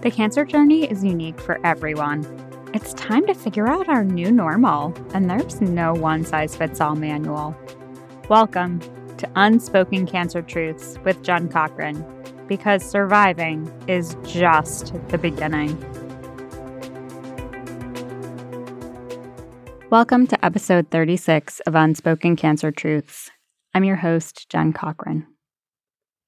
The cancer journey is unique for everyone. It's time to figure out our new normal, and there's no one size fits all manual. Welcome to Unspoken Cancer Truths with Jen Cochran, because surviving is just the beginning. Welcome to episode 36 of Unspoken Cancer Truths. I'm your host, Jen Cochran.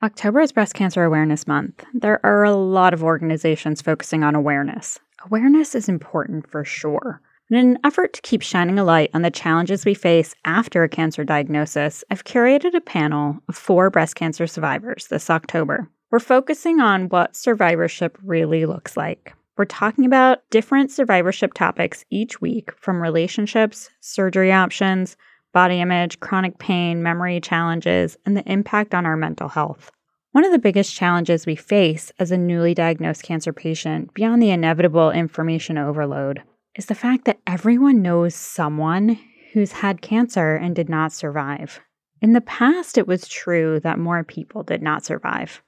October is Breast Cancer Awareness Month. There are a lot of organizations focusing on awareness. Awareness is important for sure. In an effort to keep shining a light on the challenges we face after a cancer diagnosis, I've curated a panel of four breast cancer survivors this October. We're focusing on what survivorship really looks like. We're talking about different survivorship topics each week from relationships, surgery options, body image, chronic pain, memory challenges, and the impact on our mental health. One of the biggest challenges we face as a newly diagnosed cancer patient, beyond the inevitable information overload, is the fact that everyone knows someone who's had cancer and did not survive. In the past, it was true that more people did not survive.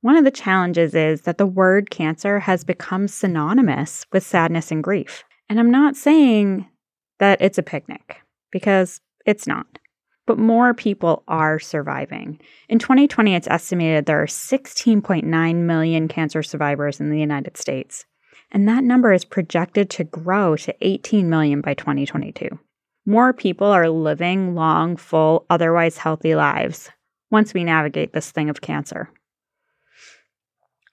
One of the challenges is that the word cancer has become synonymous with sadness and grief. And I'm not saying that it's a picnic, because it's not. But more people are surviving. In 2020, it's estimated there are 16.9 million cancer survivors in the United States. And that number is projected to grow to 18 million by 2022. More people are living long, full, otherwise healthy lives once we navigate this thing of cancer.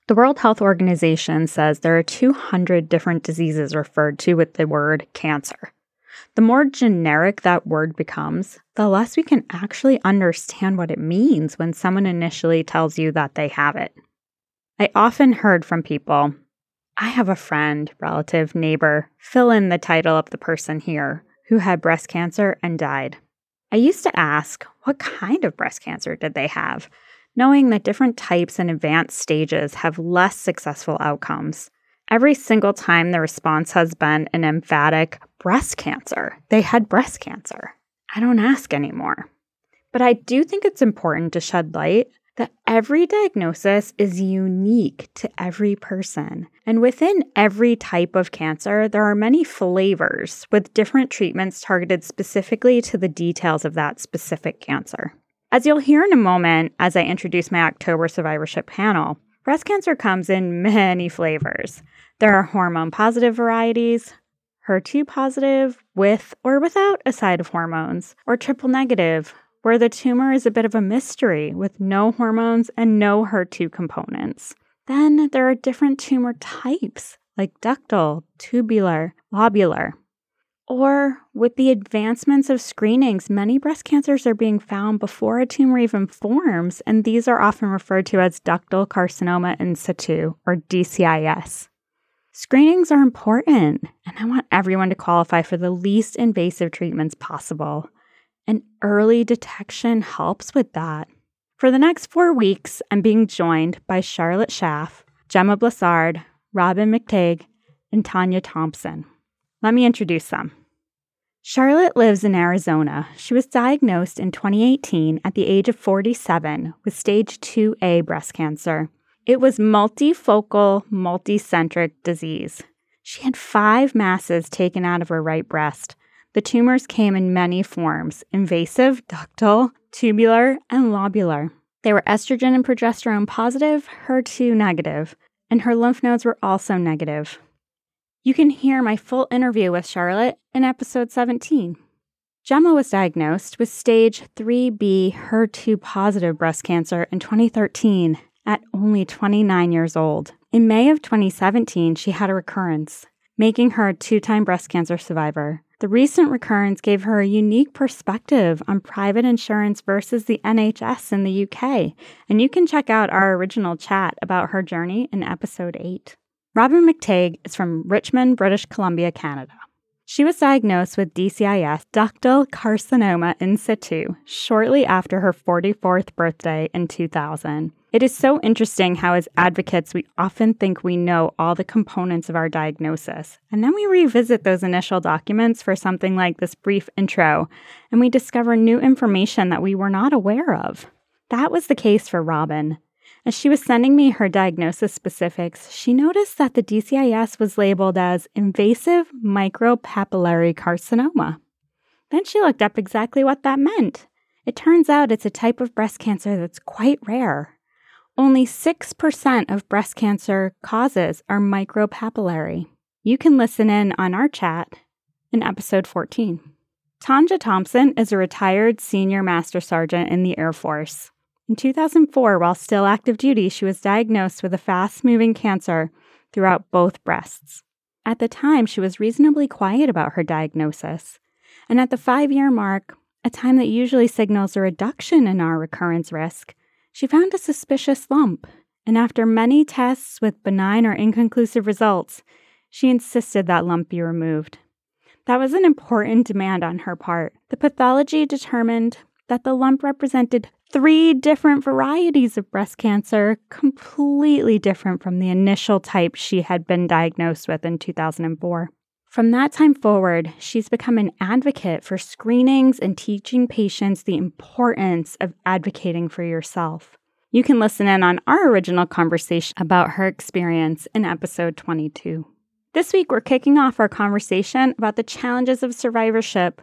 The World Health Organization says there are 200 different diseases referred to with the word cancer. The more generic that word becomes, the less we can actually understand what it means when someone initially tells you that they have it. I often heard from people, I have a friend, relative, neighbor, fill in the title of the person here, who had breast cancer and died. I used to ask, what kind of breast cancer did they have? Knowing that different types and advanced stages have less successful outcomes. Every single time the response has been an emphatic breast cancer. They had breast cancer. I don't ask anymore. But I do think it's important to shed light that every diagnosis is unique to every person. And within every type of cancer, there are many flavors with different treatments targeted specifically to the details of that specific cancer. As you'll hear in a moment as I introduce my October survivorship panel, breast cancer comes in many flavors. There are hormone positive varieties, HER2 positive with or without a side of hormones, or triple negative, where the tumor is a bit of a mystery with no hormones and no HER2 components. Then there are different tumor types like ductal, tubular, lobular. Or with the advancements of screenings, many breast cancers are being found before a tumor even forms, and these are often referred to as ductal carcinoma in situ or DCIS. Screenings are important, and I want everyone to qualify for the least invasive treatments possible. And early detection helps with that. For the next four weeks, I'm being joined by Charlotte Schaff, Gemma Blessard, Robin McTague, and Tanya Thompson. Let me introduce them. Charlotte lives in Arizona. She was diagnosed in 2018 at the age of 47 with stage 2A breast cancer. It was multifocal, multicentric disease. She had five masses taken out of her right breast. The tumors came in many forms invasive, ductal, tubular, and lobular. They were estrogen and progesterone positive, HER2 negative, and her lymph nodes were also negative. You can hear my full interview with Charlotte in episode 17. Gemma was diagnosed with stage 3B HER2 positive breast cancer in 2013 at only 29 years old. In May of 2017, she had a recurrence, making her a two time breast cancer survivor. The recent recurrence gave her a unique perspective on private insurance versus the NHS in the UK, and you can check out our original chat about her journey in episode 8. Robin McTague is from Richmond, British Columbia, Canada. She was diagnosed with DCIS, ductal carcinoma in situ, shortly after her 44th birthday in 2000. It is so interesting how, as advocates, we often think we know all the components of our diagnosis. And then we revisit those initial documents for something like this brief intro, and we discover new information that we were not aware of. That was the case for Robin. As she was sending me her diagnosis specifics, she noticed that the DCIS was labeled as invasive micropapillary carcinoma. Then she looked up exactly what that meant. It turns out it's a type of breast cancer that's quite rare. Only 6% of breast cancer causes are micropapillary. You can listen in on our chat in episode 14. Tanja Thompson is a retired senior master sergeant in the Air Force. In 2004, while still active duty, she was diagnosed with a fast moving cancer throughout both breasts. At the time, she was reasonably quiet about her diagnosis. And at the five year mark, a time that usually signals a reduction in our recurrence risk, she found a suspicious lump. And after many tests with benign or inconclusive results, she insisted that lump be removed. That was an important demand on her part. The pathology determined that the lump represented three different varieties of breast cancer, completely different from the initial type she had been diagnosed with in 2004. From that time forward, she's become an advocate for screenings and teaching patients the importance of advocating for yourself. You can listen in on our original conversation about her experience in episode 22. This week, we're kicking off our conversation about the challenges of survivorship.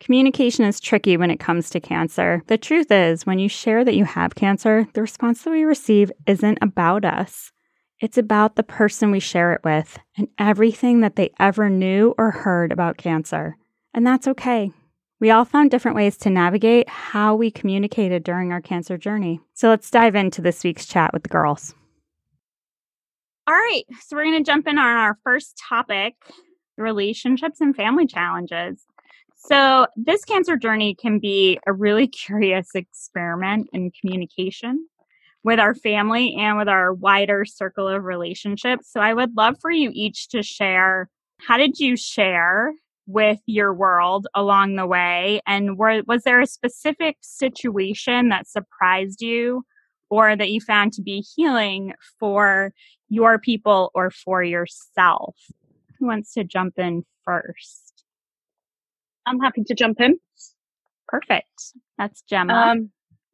Communication is tricky when it comes to cancer. The truth is, when you share that you have cancer, the response that we receive isn't about us. It's about the person we share it with and everything that they ever knew or heard about cancer. And that's okay. We all found different ways to navigate how we communicated during our cancer journey. So let's dive into this week's chat with the girls. All right, so we're going to jump in on our first topic relationships and family challenges. So, this cancer journey can be a really curious experiment in communication with our family and with our wider circle of relationships. So, I would love for you each to share how did you share with your world along the way? And were, was there a specific situation that surprised you or that you found to be healing for your people or for yourself? Who wants to jump in first? I'm happy to jump in. Perfect. That's Gemma. Um,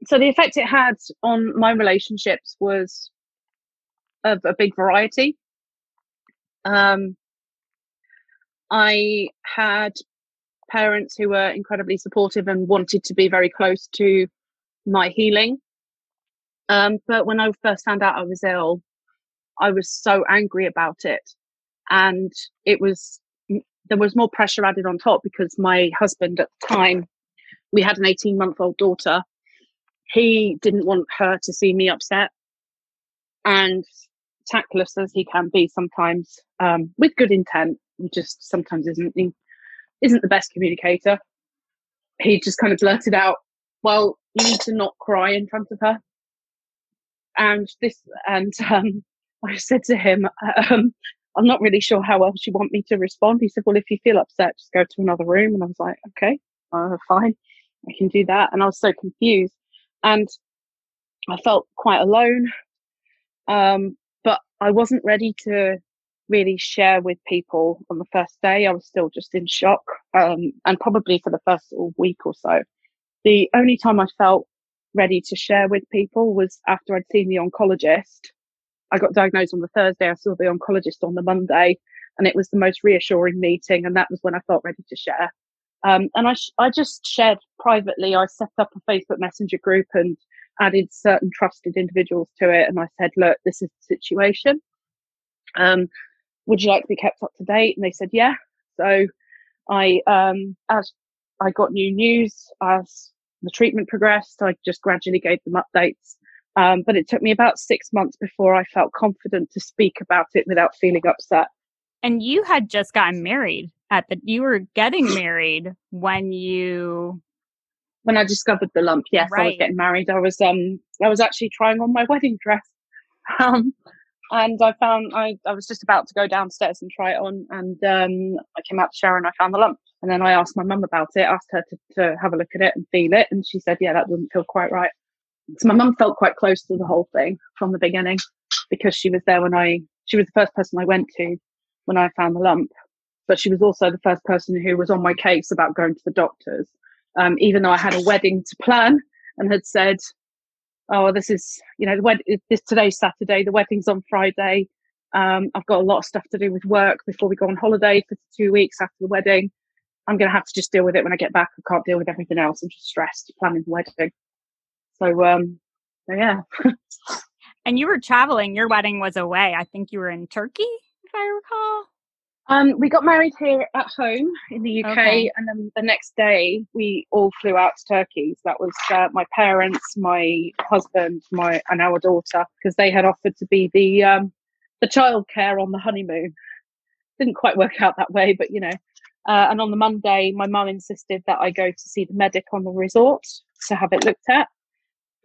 so the effect it had on my relationships was of a big variety. Um, I had parents who were incredibly supportive and wanted to be very close to my healing. Um, but when I first found out I was ill, I was so angry about it. And it was, there was more pressure added on top because my husband at the time, we had an 18 month old daughter. He didn't want her to see me upset. And tactless as he can be sometimes, um, with good intent, he just sometimes isn't, isn't the best communicator. He just kind of blurted out, well, you need to not cry in front of her. And this, and um, I said to him, um, I'm not really sure how else you want me to respond. He said, Well, if you feel upset, just go to another room. And I was like, Okay, uh, fine, I can do that. And I was so confused. And I felt quite alone. Um, but I wasn't ready to really share with people on the first day. I was still just in shock. Um, and probably for the first week or so. The only time I felt ready to share with people was after I'd seen the oncologist I got diagnosed on the Thursday. I saw the oncologist on the Monday, and it was the most reassuring meeting. And that was when I felt ready to share. Um, and I, sh- I just shared privately. I set up a Facebook Messenger group and added certain trusted individuals to it. And I said, look, this is the situation. Um, would you like to be kept up to date? And they said, yeah. So I, um, as I got new news, as the treatment progressed, I just gradually gave them updates. Um, but it took me about six months before I felt confident to speak about it without feeling upset. And you had just gotten married at the, you were getting married when you. When I discovered the lump, yes, right. I was getting married. I was, um, I was actually trying on my wedding dress. Um, and I found I, I was just about to go downstairs and try it on, and um, I came out to shower and I found the lump. And then I asked my mum about it, asked her to, to have a look at it and feel it, and she said, "Yeah, that doesn't feel quite right." So my mum felt quite close to the whole thing from the beginning because she was there when I, she was the first person I went to when I found the lump, but she was also the first person who was on my case about going to the doctors. Um, even though I had a wedding to plan and had said, oh, this is, you know, the wed- this today's Saturday, the wedding's on Friday. Um, I've got a lot of stuff to do with work before we go on holiday for two weeks after the wedding. I'm going to have to just deal with it when I get back. I can't deal with everything else. I'm just stressed planning the wedding. So, um, so yeah. and you were traveling. Your wedding was away. I think you were in Turkey, if I recall. Um, we got married here at home in the UK, okay. and then the next day we all flew out to Turkey. So that was uh, my parents, my husband, my and our daughter, because they had offered to be the um, the childcare on the honeymoon. Didn't quite work out that way, but you know. Uh, and on the Monday, my mum insisted that I go to see the medic on the resort to have it looked at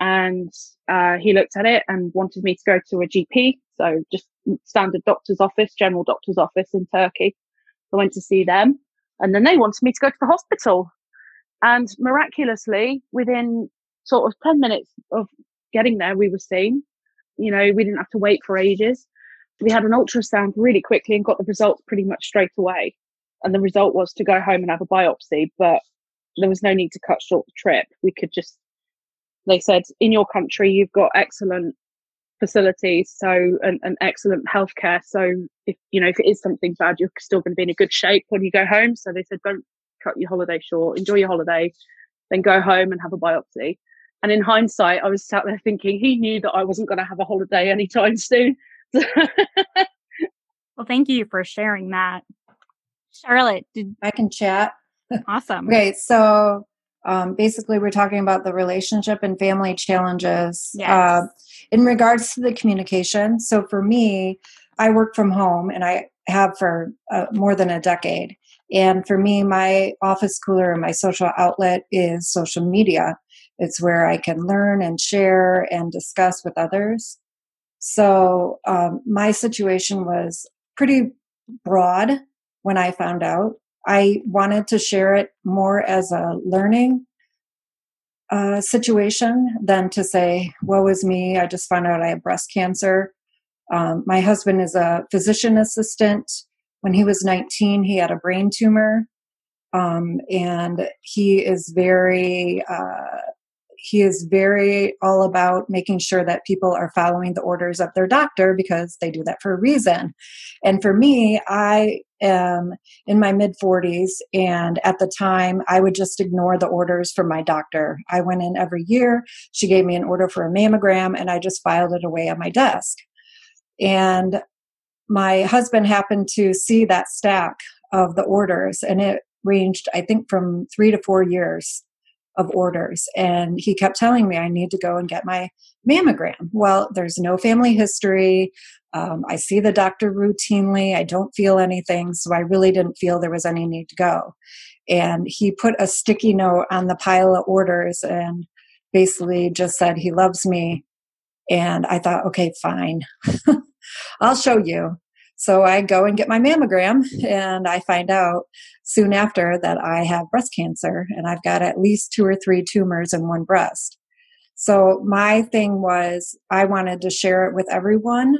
and uh, he looked at it and wanted me to go to a GP, so just standard doctor's office, general doctor's office in Turkey. I went to see them, and then they wanted me to go to the hospital. And miraculously, within sort of 10 minutes of getting there, we were seen. You know, we didn't have to wait for ages. We had an ultrasound really quickly and got the results pretty much straight away. And the result was to go home and have a biopsy, but there was no need to cut short the trip. We could just they said in your country you've got excellent facilities so and, and excellent healthcare so if you know if it is something bad you're still going to be in a good shape when you go home. So they said don't cut your holiday short enjoy your holiday then go home and have a biopsy. And in hindsight i was sat there thinking he knew that i wasn't going to have a holiday anytime soon. Well thank you for sharing that. Charlotte did i can chat. Awesome. Okay so um, basically we're talking about the relationship and family challenges yes. uh, in regards to the communication. So for me i work from home and i have for uh, more than a decade. And for me my office cooler and my social outlet is social media. It's where i can learn and share and discuss with others. So um, my situation was pretty broad when i found out I wanted to share it more as a learning uh, situation than to say, woe is me, I just found out I have breast cancer. Um, my husband is a physician assistant. When he was 19, he had a brain tumor. Um, and he is very uh, he is very all about making sure that people are following the orders of their doctor because they do that for a reason. And for me, I am in my mid 40s, and at the time, I would just ignore the orders from my doctor. I went in every year. She gave me an order for a mammogram, and I just filed it away on my desk. And my husband happened to see that stack of the orders, and it ranged, I think, from three to four years of orders. And he kept telling me I need to go and get my mammogram. Well, there's no family history. Um, I see the doctor routinely. I don't feel anything. So I really didn't feel there was any need to go. And he put a sticky note on the pile of orders and basically just said he loves me. And I thought, okay, fine. I'll show you. So I go and get my mammogram, and I find out soon after that I have breast cancer, and I've got at least two or three tumors in one breast. So my thing was, I wanted to share it with everyone.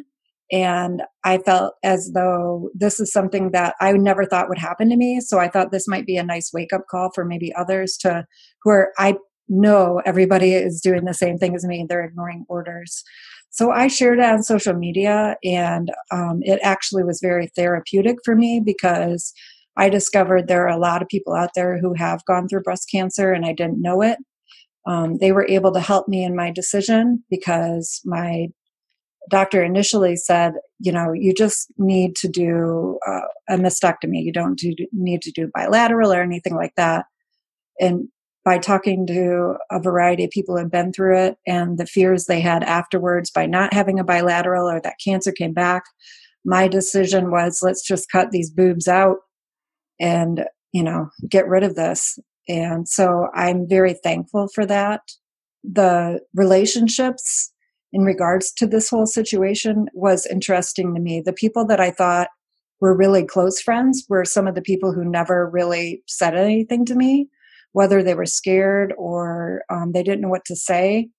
And I felt as though this is something that I never thought would happen to me. So I thought this might be a nice wake up call for maybe others to who are, I know everybody is doing the same thing as me. They're ignoring orders. So I shared it on social media, and um, it actually was very therapeutic for me because I discovered there are a lot of people out there who have gone through breast cancer and I didn't know it. Um, they were able to help me in my decision because my doctor initially said, you know, you just need to do uh, a mastectomy. You don't do, need to do bilateral or anything like that. And by talking to a variety of people who have been through it and the fears they had afterwards by not having a bilateral or that cancer came back, my decision was let's just cut these boobs out and, you know, get rid of this. And so I'm very thankful for that. The relationships in regards to this whole situation was interesting to me. The people that I thought were really close friends were some of the people who never really said anything to me whether they were scared or um, they didn't know what to say.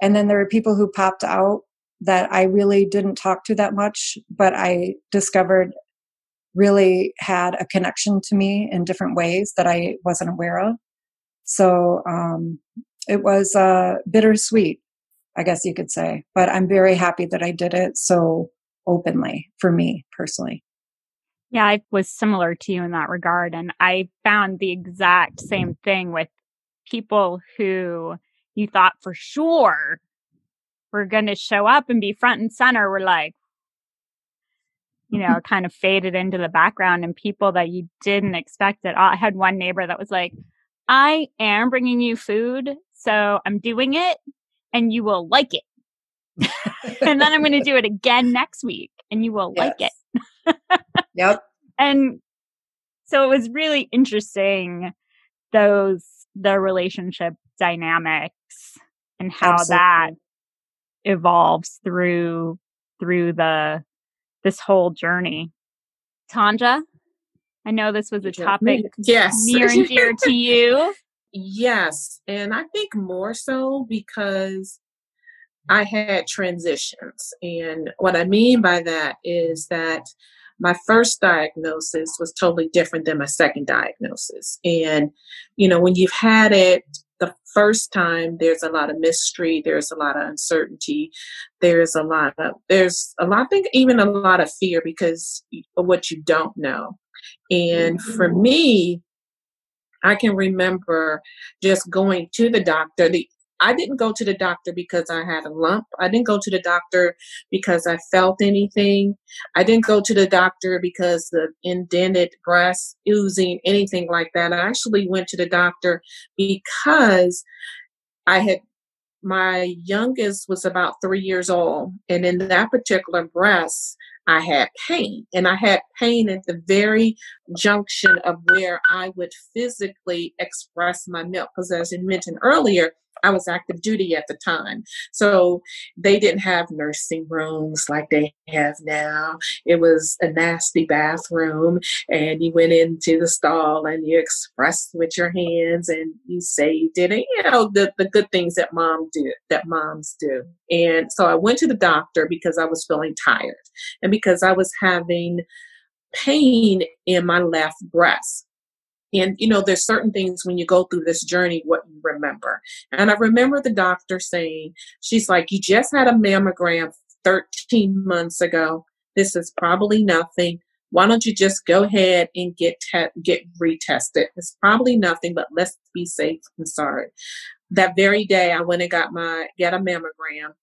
And then there were people who popped out that I really didn't talk to that much, but I discovered really had a connection to me in different ways that I wasn't aware of. So um, it was uh, bittersweet. I guess you could say. But I'm very happy that I did it so openly for me personally. Yeah, I was similar to you in that regard. And I found the exact same thing with people who you thought for sure were going to show up and be front and center were like, you know, kind of faded into the background and people that you didn't expect at all. I had one neighbor that was like, I am bringing you food. So I'm doing it and you will like it. and then I'm going to do it again next week and you will yes. like it. yep. And so it was really interesting those the relationship dynamics and how Absolutely. that evolves through through the this whole journey. Tanja, I know this was a topic yes. near and dear to you. Yes. And I think more so because I had transitions. And what I mean by that is that my first diagnosis was totally different than my second diagnosis. And, you know, when you've had it the first time, there's a lot of mystery, there's a lot of uncertainty, there's a lot of, there's a lot, I think even a lot of fear because of what you don't know. And for mm-hmm. me, I can remember just going to the doctor. The I didn't go to the doctor because I had a lump. I didn't go to the doctor because I felt anything. I didn't go to the doctor because the indented breast oozing, anything like that. I actually went to the doctor because I had my youngest was about three years old, and in that particular breast, I had pain. And I had pain at the very junction of where I would physically express my milk. Because as you mentioned earlier, I was active duty at the time. So they didn't have nursing rooms like they have now. It was a nasty bathroom, and you went into the stall and you expressed with your hands and you saved it. And you know, the, the good things that mom do that moms do. And so I went to the doctor because I was feeling tired and because I was having pain in my left breast. And, you know, there's certain things when you go through this journey, what you remember. And I remember the doctor saying, she's like, you just had a mammogram 13 months ago. This is probably nothing. Why don't you just go ahead and get te- get retested? It's probably nothing, but let's be safe and sorry. That very day, I went and got my get a mammogram.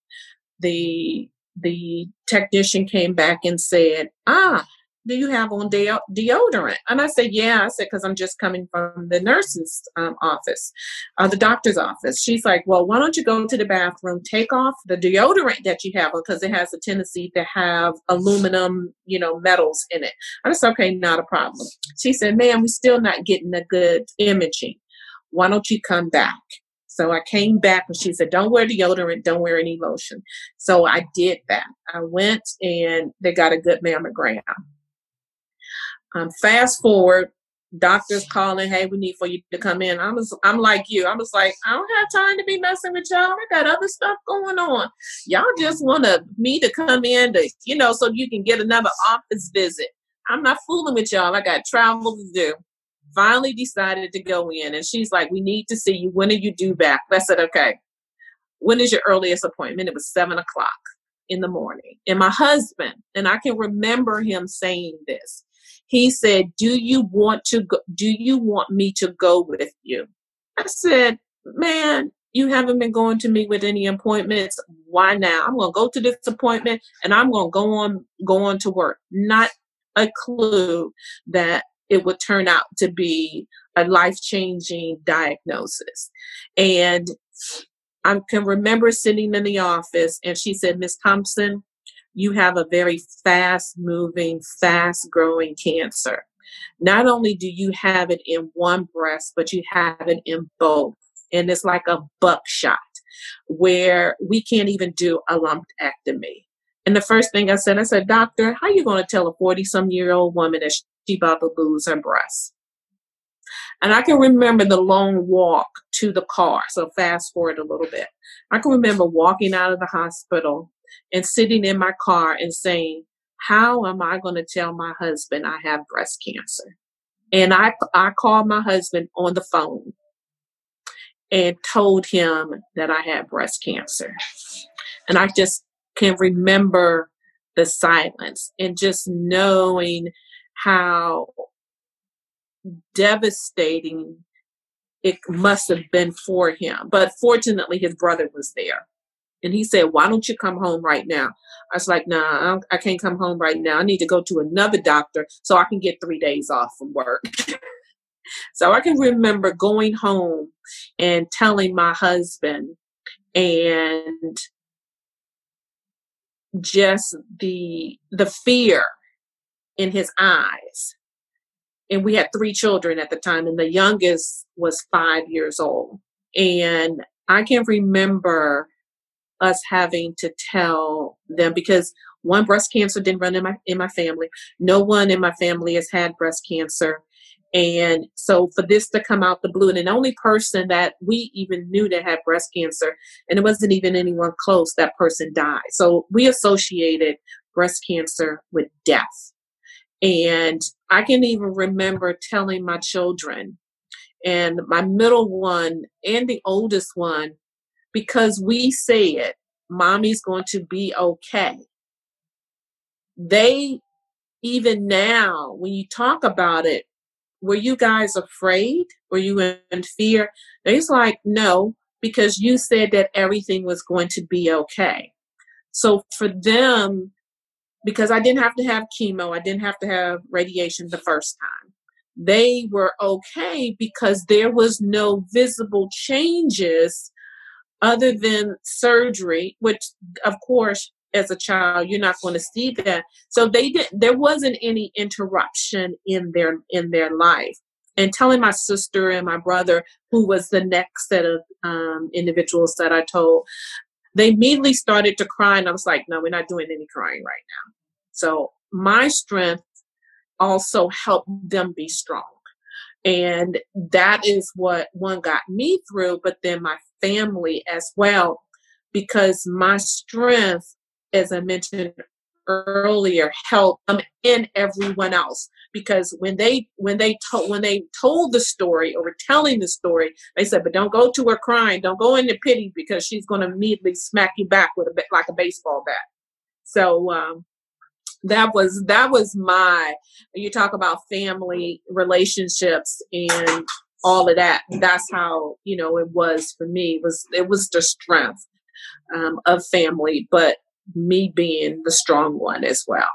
The the technician came back and said, "Ah, do you have on de- deodorant? And I said, yeah. I said, because I'm just coming from the nurse's um, office, uh, the doctor's office. She's like, well, why don't you go to the bathroom, take off the deodorant that you have because it has a tendency to have aluminum, you know, metals in it. I said, okay, not a problem. She said, man, we're still not getting a good imaging. Why don't you come back? So I came back and she said, Don't wear deodorant, don't wear any lotion. So I did that. I went and they got a good mammogram. Um, fast forward, doctors calling, hey, we need for you to come in. I was, I'm like you. I'm just like, I don't have time to be messing with y'all. I got other stuff going on. Y'all just want to me to come in to, you know, so you can get another office visit. I'm not fooling with y'all. I got travel to do. Finally decided to go in, and she's like, "We need to see you. When are you due back?" I said, "Okay." When is your earliest appointment? It was seven o'clock in the morning. And my husband, and I can remember him saying this he said, "Do you want to go, do you want me to go with you?" I said, "Man, you haven't been going to me with any appointments. Why now? I'm going to go to this appointment and I'm going to go on go on to work. Not a clue that it would turn out to be a life-changing diagnosis. And I can remember sitting in the office and she said, Miss Thompson, you have a very fast moving, fast growing cancer. Not only do you have it in one breast, but you have it in both. And it's like a buckshot where we can't even do a lumpectomy. And the first thing I said, I said, Doctor, how you going to tell a 40 some year old woman that she about to lose her breast? And I can remember the long walk to the car. So fast forward a little bit. I can remember walking out of the hospital and sitting in my car and saying, How am I going to tell my husband I have breast cancer? And I, I called my husband on the phone and told him that I had breast cancer. And I just can remember the silence and just knowing how devastating it must have been for him. But fortunately, his brother was there. And he said, Why don't you come home right now? I was like, Nah, I, can't come home right now. I need to go to another doctor so I can get three days off from work. so I can remember going home and telling my husband and just the the fear in his eyes and we had three children at the time and the youngest was five years old and i can remember us having to tell them because one breast cancer didn't run in my in my family no one in my family has had breast cancer and so for this to come out the blue, and the only person that we even knew that had breast cancer, and it wasn't even anyone close, that person died. So we associated breast cancer with death. And I can even remember telling my children, and my middle one and the oldest one, because we said, Mommy's going to be okay. They, even now, when you talk about it, were you guys afraid? Were you in fear? He's like, no, because you said that everything was going to be okay. So for them, because I didn't have to have chemo, I didn't have to have radiation the first time. They were okay because there was no visible changes other than surgery, which of course as a child you're not going to see that. So they didn't. there wasn't any interruption in their in their life. And telling my sister and my brother who was the next set of um, individuals that i told they immediately started to cry and i was like no we're not doing any crying right now. So my strength also helped them be strong and that is what one got me through but then my family as well because my strength as I mentioned earlier, help them and everyone else. Because when they when they told when they told the story or were telling the story, they said, "But don't go to her crying. Don't go into pity because she's going to immediately smack you back with a like a baseball bat." So um, that was that was my. You talk about family relationships and all of that. That's how you know it was for me. It was it was the strength um, of family, but me being the strong one as well.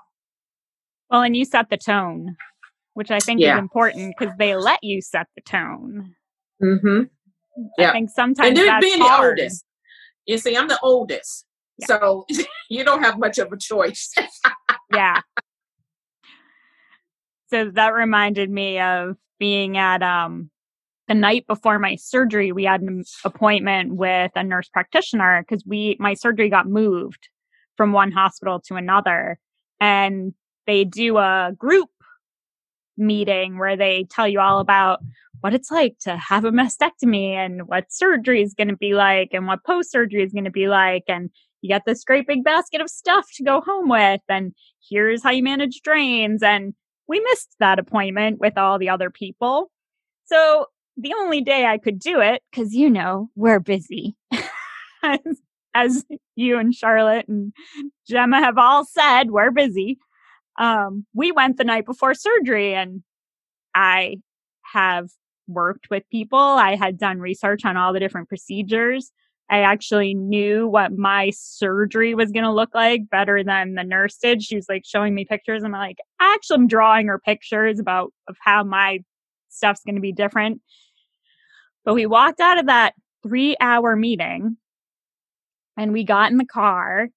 Well, and you set the tone, which I think yeah. is important because they let you set the tone. Mm-hmm. Yeah. I think sometimes and then being hard. the oldest. You see, I'm the oldest, yeah. so you don't have much of a choice. yeah. So that reminded me of being at um the night before my surgery. We had an appointment with a nurse practitioner because we my surgery got moved from one hospital to another. And they do a group meeting where they tell you all about what it's like to have a mastectomy and what surgery is going to be like and what post surgery is going to be like. And you get this great big basket of stuff to go home with. And here's how you manage drains. And we missed that appointment with all the other people. So the only day I could do it, because you know, we're busy. as you and Charlotte and Gemma have all said, we're busy. Um, we went the night before surgery and I have worked with people. I had done research on all the different procedures. I actually knew what my surgery was going to look like better than the nurse did. She was like showing me pictures. And I'm like, actually, I'm drawing her pictures about of how my stuff's going to be different. But we walked out of that three hour meeting and we got in the car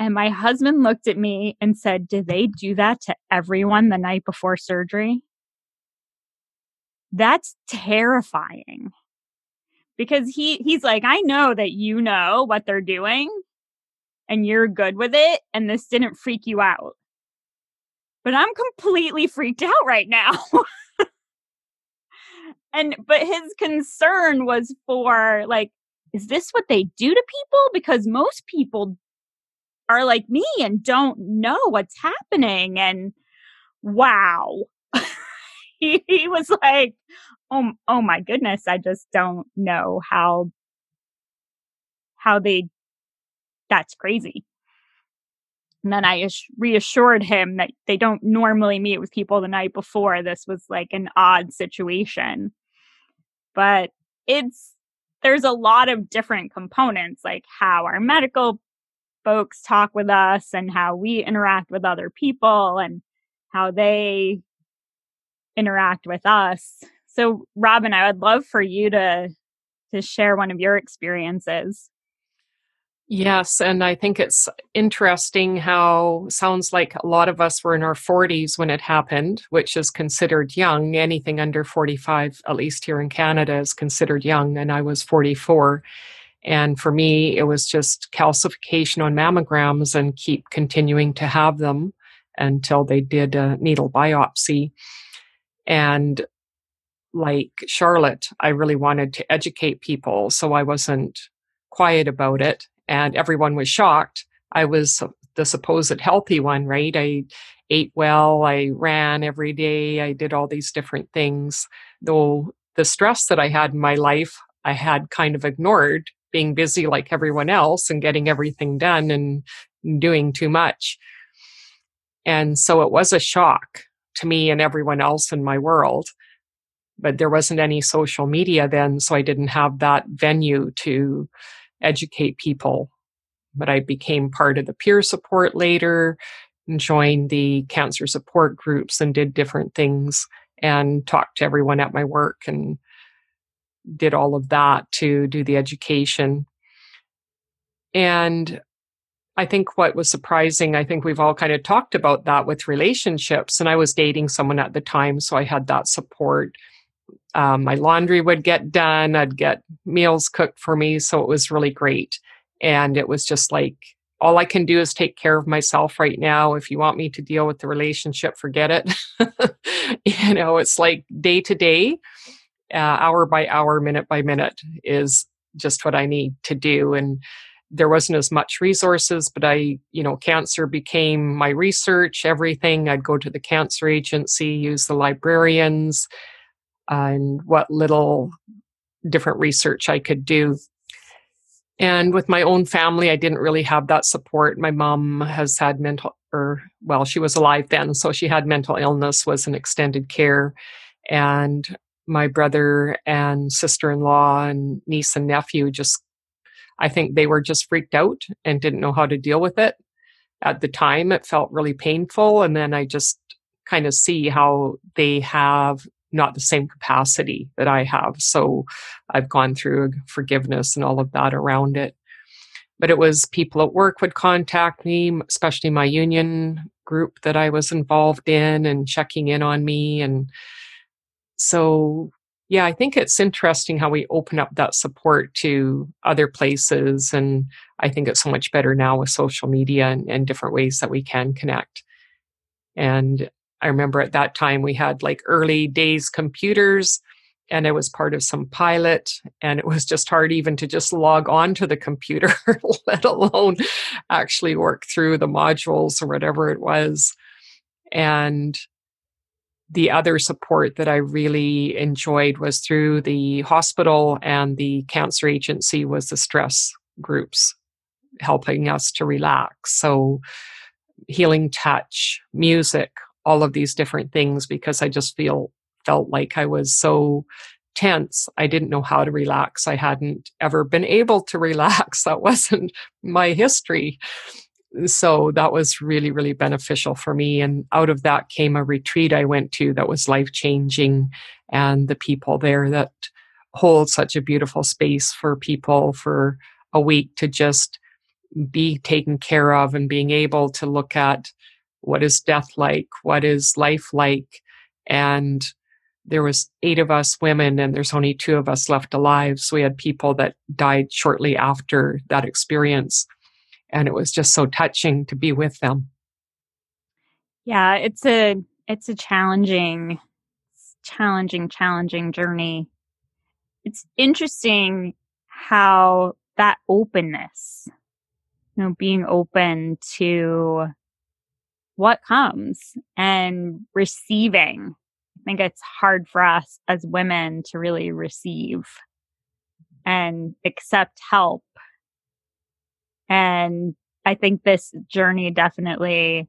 and my husband looked at me and said, Did they do that to everyone the night before surgery? That's terrifying. Because he he's like, I know that you know what they're doing and you're good with it and this didn't freak you out. But I'm completely freaked out right now. and but his concern was for like is this what they do to people? Because most people are like me and don't know what's happening. And wow. he, he was like, oh, oh my goodness, I just don't know how, how they, that's crazy. And then I reassured him that they don't normally meet with people the night before. This was like an odd situation. But it's, there's a lot of different components, like how our medical folks talk with us and how we interact with other people and how they interact with us. So, Robin, I would love for you to to share one of your experiences. Yes, and I think it's interesting how sounds like a lot of us were in our 40s when it happened, which is considered young. Anything under 45, at least here in Canada, is considered young, and I was 44. And for me, it was just calcification on mammograms and keep continuing to have them until they did a needle biopsy. And like Charlotte, I really wanted to educate people, so I wasn't quiet about it. And everyone was shocked. I was the supposed healthy one, right? I ate well, I ran every day, I did all these different things. Though the stress that I had in my life, I had kind of ignored being busy like everyone else and getting everything done and doing too much. And so it was a shock to me and everyone else in my world. But there wasn't any social media then, so I didn't have that venue to educate people. But I became part of the peer support later and joined the cancer support groups and did different things and talked to everyone at my work and did all of that to do the education. And I think what was surprising, I think we've all kind of talked about that with relationships. And I was dating someone at the time, so I had that support. Um, my laundry would get done, I'd get meals cooked for me. So it was really great. And it was just like, all I can do is take care of myself right now. If you want me to deal with the relationship, forget it. you know, it's like day to day uh, hour by hour, minute by minute is just what I need to do. And there wasn't as much resources, but I, you know, cancer became my research, everything. I'd go to the cancer agency, use the librarians, and what little different research I could do. And with my own family, I didn't really have that support. My mom has had mental, or well, she was alive then, so she had mental illness, was in extended care. And my brother and sister in law and niece and nephew just, I think they were just freaked out and didn't know how to deal with it. At the time, it felt really painful. And then I just kind of see how they have not the same capacity that I have. So I've gone through forgiveness and all of that around it. But it was people at work would contact me, especially my union group that I was involved in and checking in on me and so yeah, I think it's interesting how we open up that support to other places. And I think it's so much better now with social media and, and, different ways that we can connect. And I remember at that time we had like early days computers and I was part of some pilot and it was just hard even to just log on to the computer, let alone actually work through the modules or whatever it was. And the other support that I really enjoyed was through the hospital and the cancer agency was the stress groups helping us to relax. So healing touch, music, all of these different things because I just feel felt like I was so tense. I didn't know how to relax. I hadn't ever been able to relax. That wasn't my history so that was really really beneficial for me and out of that came a retreat i went to that was life changing and the people there that hold such a beautiful space for people for a week to just be taken care of and being able to look at what is death like what is life like? And there was eight of us women and there's only two of us left alive. So we had people that died shortly after that experience. And it was just so touching to be with them. Yeah it's a it's a challenging challenging challenging journey. It's interesting how that openness you know being open to what comes and receiving I think it's hard for us as women to really receive and accept help. And I think this journey definitely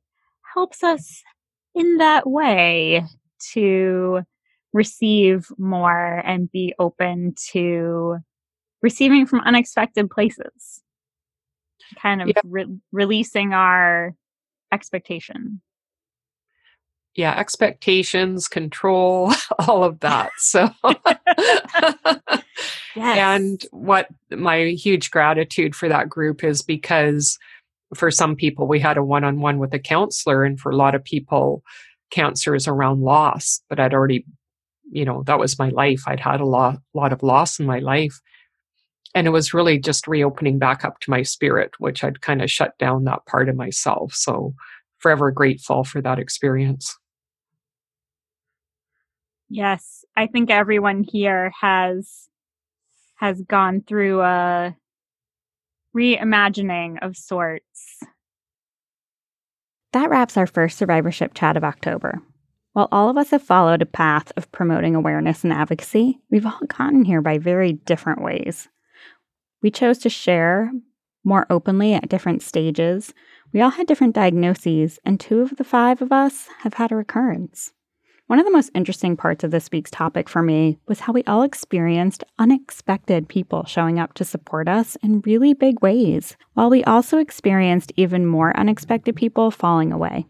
helps us in that way to receive more and be open to receiving from unexpected places kind of yeah. re- releasing our expectation. Yeah expectations control all of that so yes. and what my huge gratitude for that group is because for some people we had a one-on-one with a counselor and for a lot of people cancer is around loss but i'd already you know that was my life. I'd had a lot lot of loss in my life and it was really just reopening back up to my spirit which i'd kind of shut down that part of myself. So forever grateful for that experience. Yes i think everyone here has has gone through a reimagining of sorts. That wraps our first survivorship chat of october. While all of us have followed a path of promoting awareness and advocacy, we've all gotten here by very different ways. We chose to share more openly at different stages. We all had different diagnoses, and two of the five of us have had a recurrence. One of the most interesting parts of this week's topic for me was how we all experienced unexpected people showing up to support us in really big ways, while we also experienced even more unexpected people falling away.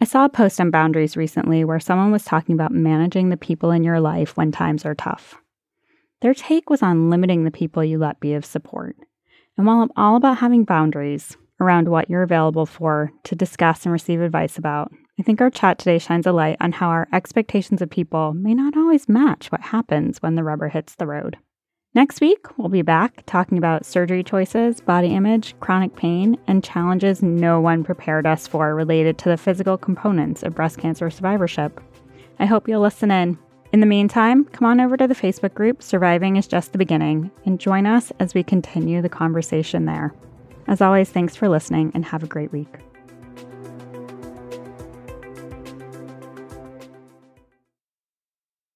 I saw a post on boundaries recently where someone was talking about managing the people in your life when times are tough. Their take was on limiting the people you let be of support. And while I'm all about having boundaries around what you're available for to discuss and receive advice about, I think our chat today shines a light on how our expectations of people may not always match what happens when the rubber hits the road. Next week, we'll be back talking about surgery choices, body image, chronic pain, and challenges no one prepared us for related to the physical components of breast cancer survivorship. I hope you'll listen in. In the meantime, come on over to the Facebook group Surviving is Just the Beginning and join us as we continue the conversation there. As always, thanks for listening and have a great week.